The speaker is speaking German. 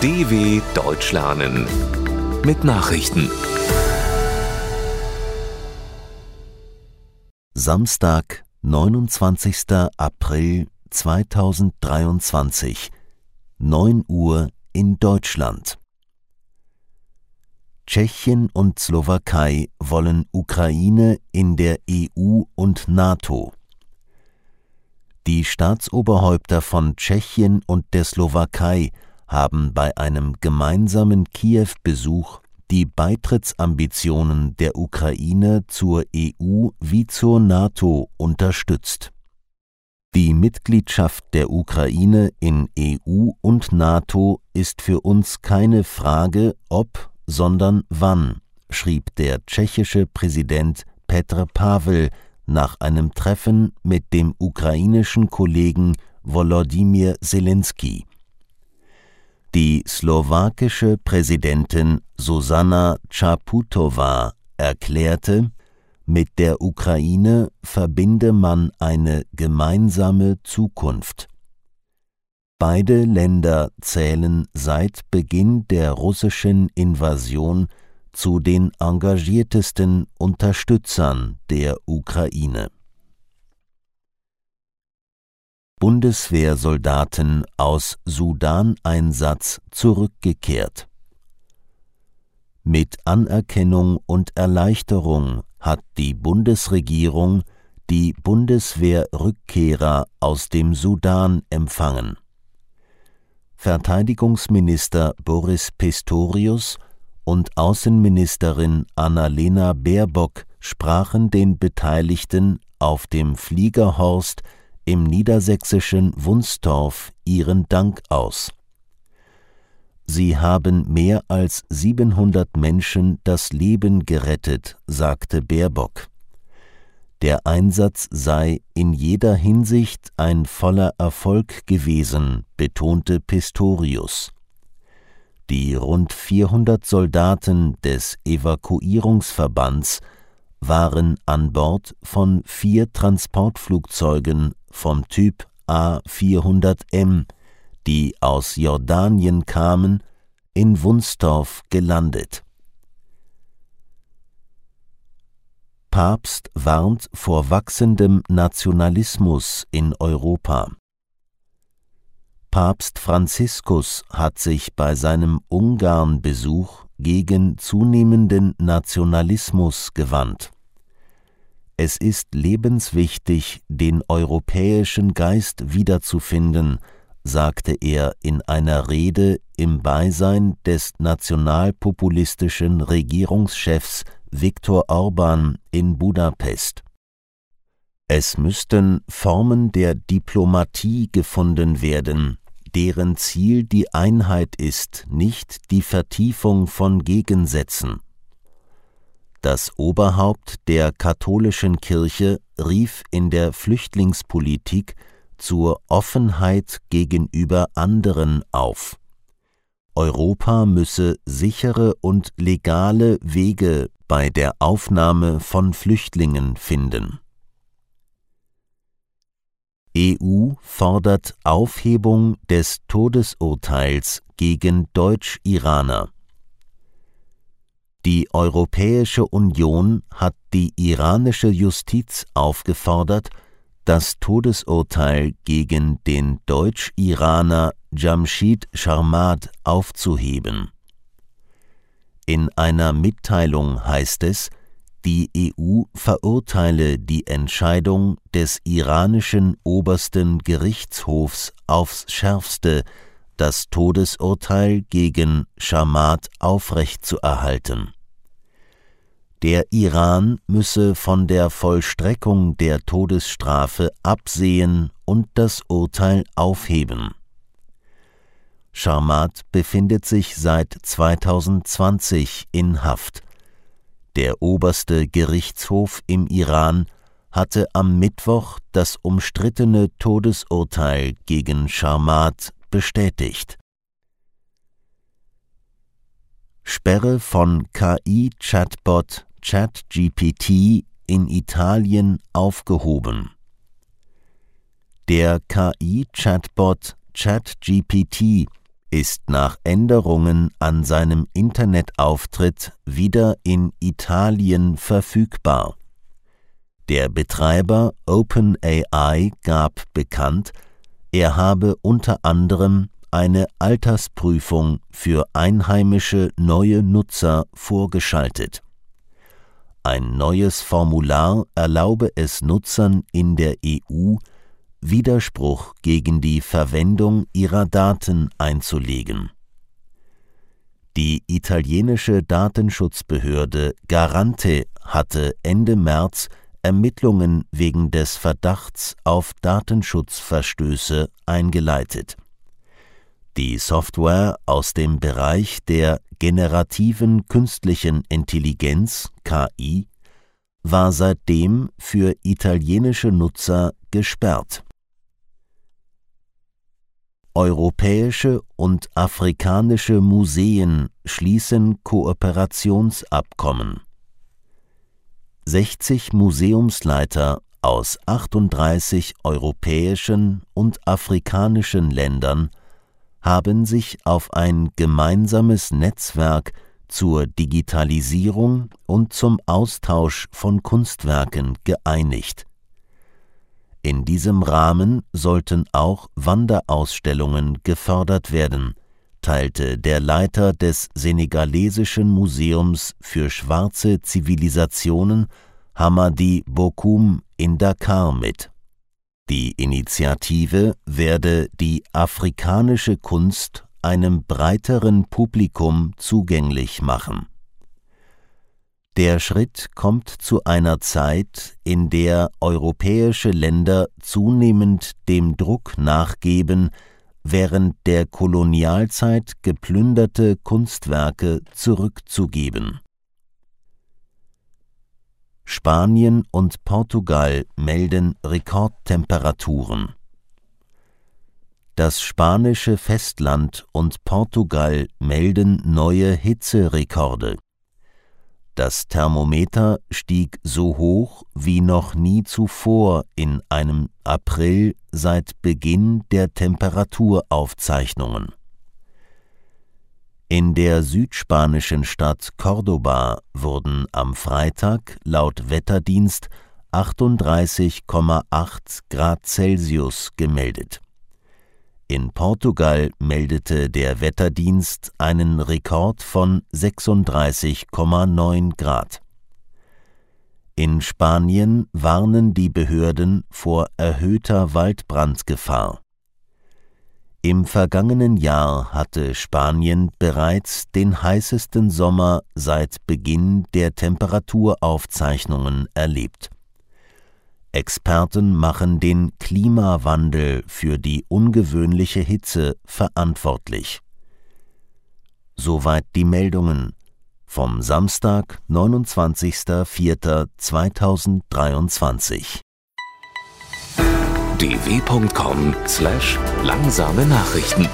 DW Deutsch lernen mit Nachrichten. Samstag, 29. April 2023, 9 Uhr in Deutschland. Tschechien und Slowakei wollen Ukraine in der EU und NATO. Die Staatsoberhäupter von Tschechien und der Slowakei haben bei einem gemeinsamen Kiew-Besuch die Beitrittsambitionen der Ukraine zur EU wie zur NATO unterstützt. Die Mitgliedschaft der Ukraine in EU und NATO ist für uns keine Frage, ob, sondern wann, schrieb der tschechische Präsident Petr Pavel nach einem Treffen mit dem ukrainischen Kollegen Volodymyr Zelensky. Die slowakische Präsidentin Susanna Čaputová erklärte, mit der Ukraine verbinde man eine gemeinsame Zukunft. Beide Länder zählen seit Beginn der russischen Invasion zu den engagiertesten Unterstützern der Ukraine. Bundeswehrsoldaten aus Sudan-Einsatz zurückgekehrt. Mit Anerkennung und Erleichterung hat die Bundesregierung die Bundeswehrrückkehrer aus dem Sudan empfangen. Verteidigungsminister Boris Pistorius und Außenministerin Annalena Baerbock sprachen den Beteiligten auf dem Fliegerhorst im niedersächsischen Wunstorf ihren Dank aus. Sie haben mehr als 700 Menschen das Leben gerettet, sagte Baerbock. Der Einsatz sei in jeder Hinsicht ein voller Erfolg gewesen, betonte Pistorius. Die rund 400 Soldaten des Evakuierungsverbands waren an Bord von vier Transportflugzeugen vom Typ A400M, die aus Jordanien kamen, in Wunstorf gelandet. Papst warnt vor wachsendem Nationalismus in Europa. Papst Franziskus hat sich bei seinem Ungarn-Besuch gegen zunehmenden Nationalismus gewandt. Es ist lebenswichtig, den europäischen Geist wiederzufinden, sagte er in einer Rede im Beisein des nationalpopulistischen Regierungschefs Viktor Orban in Budapest. Es müssten Formen der Diplomatie gefunden werden, deren Ziel die Einheit ist, nicht die Vertiefung von Gegensätzen. Das Oberhaupt der katholischen Kirche rief in der Flüchtlingspolitik zur Offenheit gegenüber anderen auf. Europa müsse sichere und legale Wege bei der Aufnahme von Flüchtlingen finden. EU fordert Aufhebung des Todesurteils gegen Deutsch-Iraner. Die Europäische Union hat die iranische Justiz aufgefordert, das Todesurteil gegen den Deutsch-Iraner Jamshid Sharmad aufzuheben. In einer Mitteilung heißt es, die EU verurteile die Entscheidung des iranischen obersten Gerichtshofs aufs schärfste, das Todesurteil gegen Shamad aufrechtzuerhalten. Der Iran müsse von der Vollstreckung der Todesstrafe absehen und das Urteil aufheben. Sharmat befindet sich seit 2020 in Haft. Der oberste Gerichtshof im Iran hatte am Mittwoch das umstrittene Todesurteil gegen Sharmat bestätigt. Sperre von KI-Chatbot ChatGPT in Italien aufgehoben. Der KI-Chatbot ChatGPT ist nach Änderungen an seinem Internetauftritt wieder in Italien verfügbar. Der Betreiber OpenAI gab bekannt, er habe unter anderem eine Altersprüfung für einheimische neue Nutzer vorgeschaltet. Ein neues Formular erlaube es Nutzern in der EU, Widerspruch gegen die Verwendung ihrer Daten einzulegen. Die italienische Datenschutzbehörde Garante hatte Ende März Ermittlungen wegen des Verdachts auf Datenschutzverstöße eingeleitet. Die Software aus dem Bereich der generativen künstlichen Intelligenz KI war seitdem für italienische Nutzer gesperrt. Europäische und afrikanische Museen schließen Kooperationsabkommen. 60 Museumsleiter aus 38 europäischen und afrikanischen Ländern haben sich auf ein gemeinsames Netzwerk zur Digitalisierung und zum Austausch von Kunstwerken geeinigt in diesem Rahmen sollten auch Wanderausstellungen gefördert werden, teilte der Leiter des Senegalesischen Museums für schwarze Zivilisationen Hamadi Bokoum in Dakar mit. Die Initiative werde die afrikanische Kunst einem breiteren Publikum zugänglich machen der Schritt kommt zu einer Zeit, in der europäische Länder zunehmend dem Druck nachgeben, während der Kolonialzeit geplünderte Kunstwerke zurückzugeben. Spanien und Portugal melden Rekordtemperaturen. Das spanische Festland und Portugal melden neue Hitzerekorde. Das Thermometer stieg so hoch wie noch nie zuvor in einem April seit Beginn der Temperaturaufzeichnungen. In der südspanischen Stadt Cordoba wurden am Freitag laut Wetterdienst 38,8 Grad Celsius gemeldet in Portugal meldete der Wetterdienst einen Rekord von 36,9 Grad. In Spanien warnen die Behörden vor erhöhter Waldbrandgefahr. Im vergangenen Jahr hatte Spanien bereits den heißesten Sommer seit Beginn der Temperaturaufzeichnungen erlebt Experten machen den Klimawandel für die ungewöhnliche Hitze verantwortlich. Soweit die Meldungen vom Samstag, 29.04.2023. dw.com/langsame Nachrichten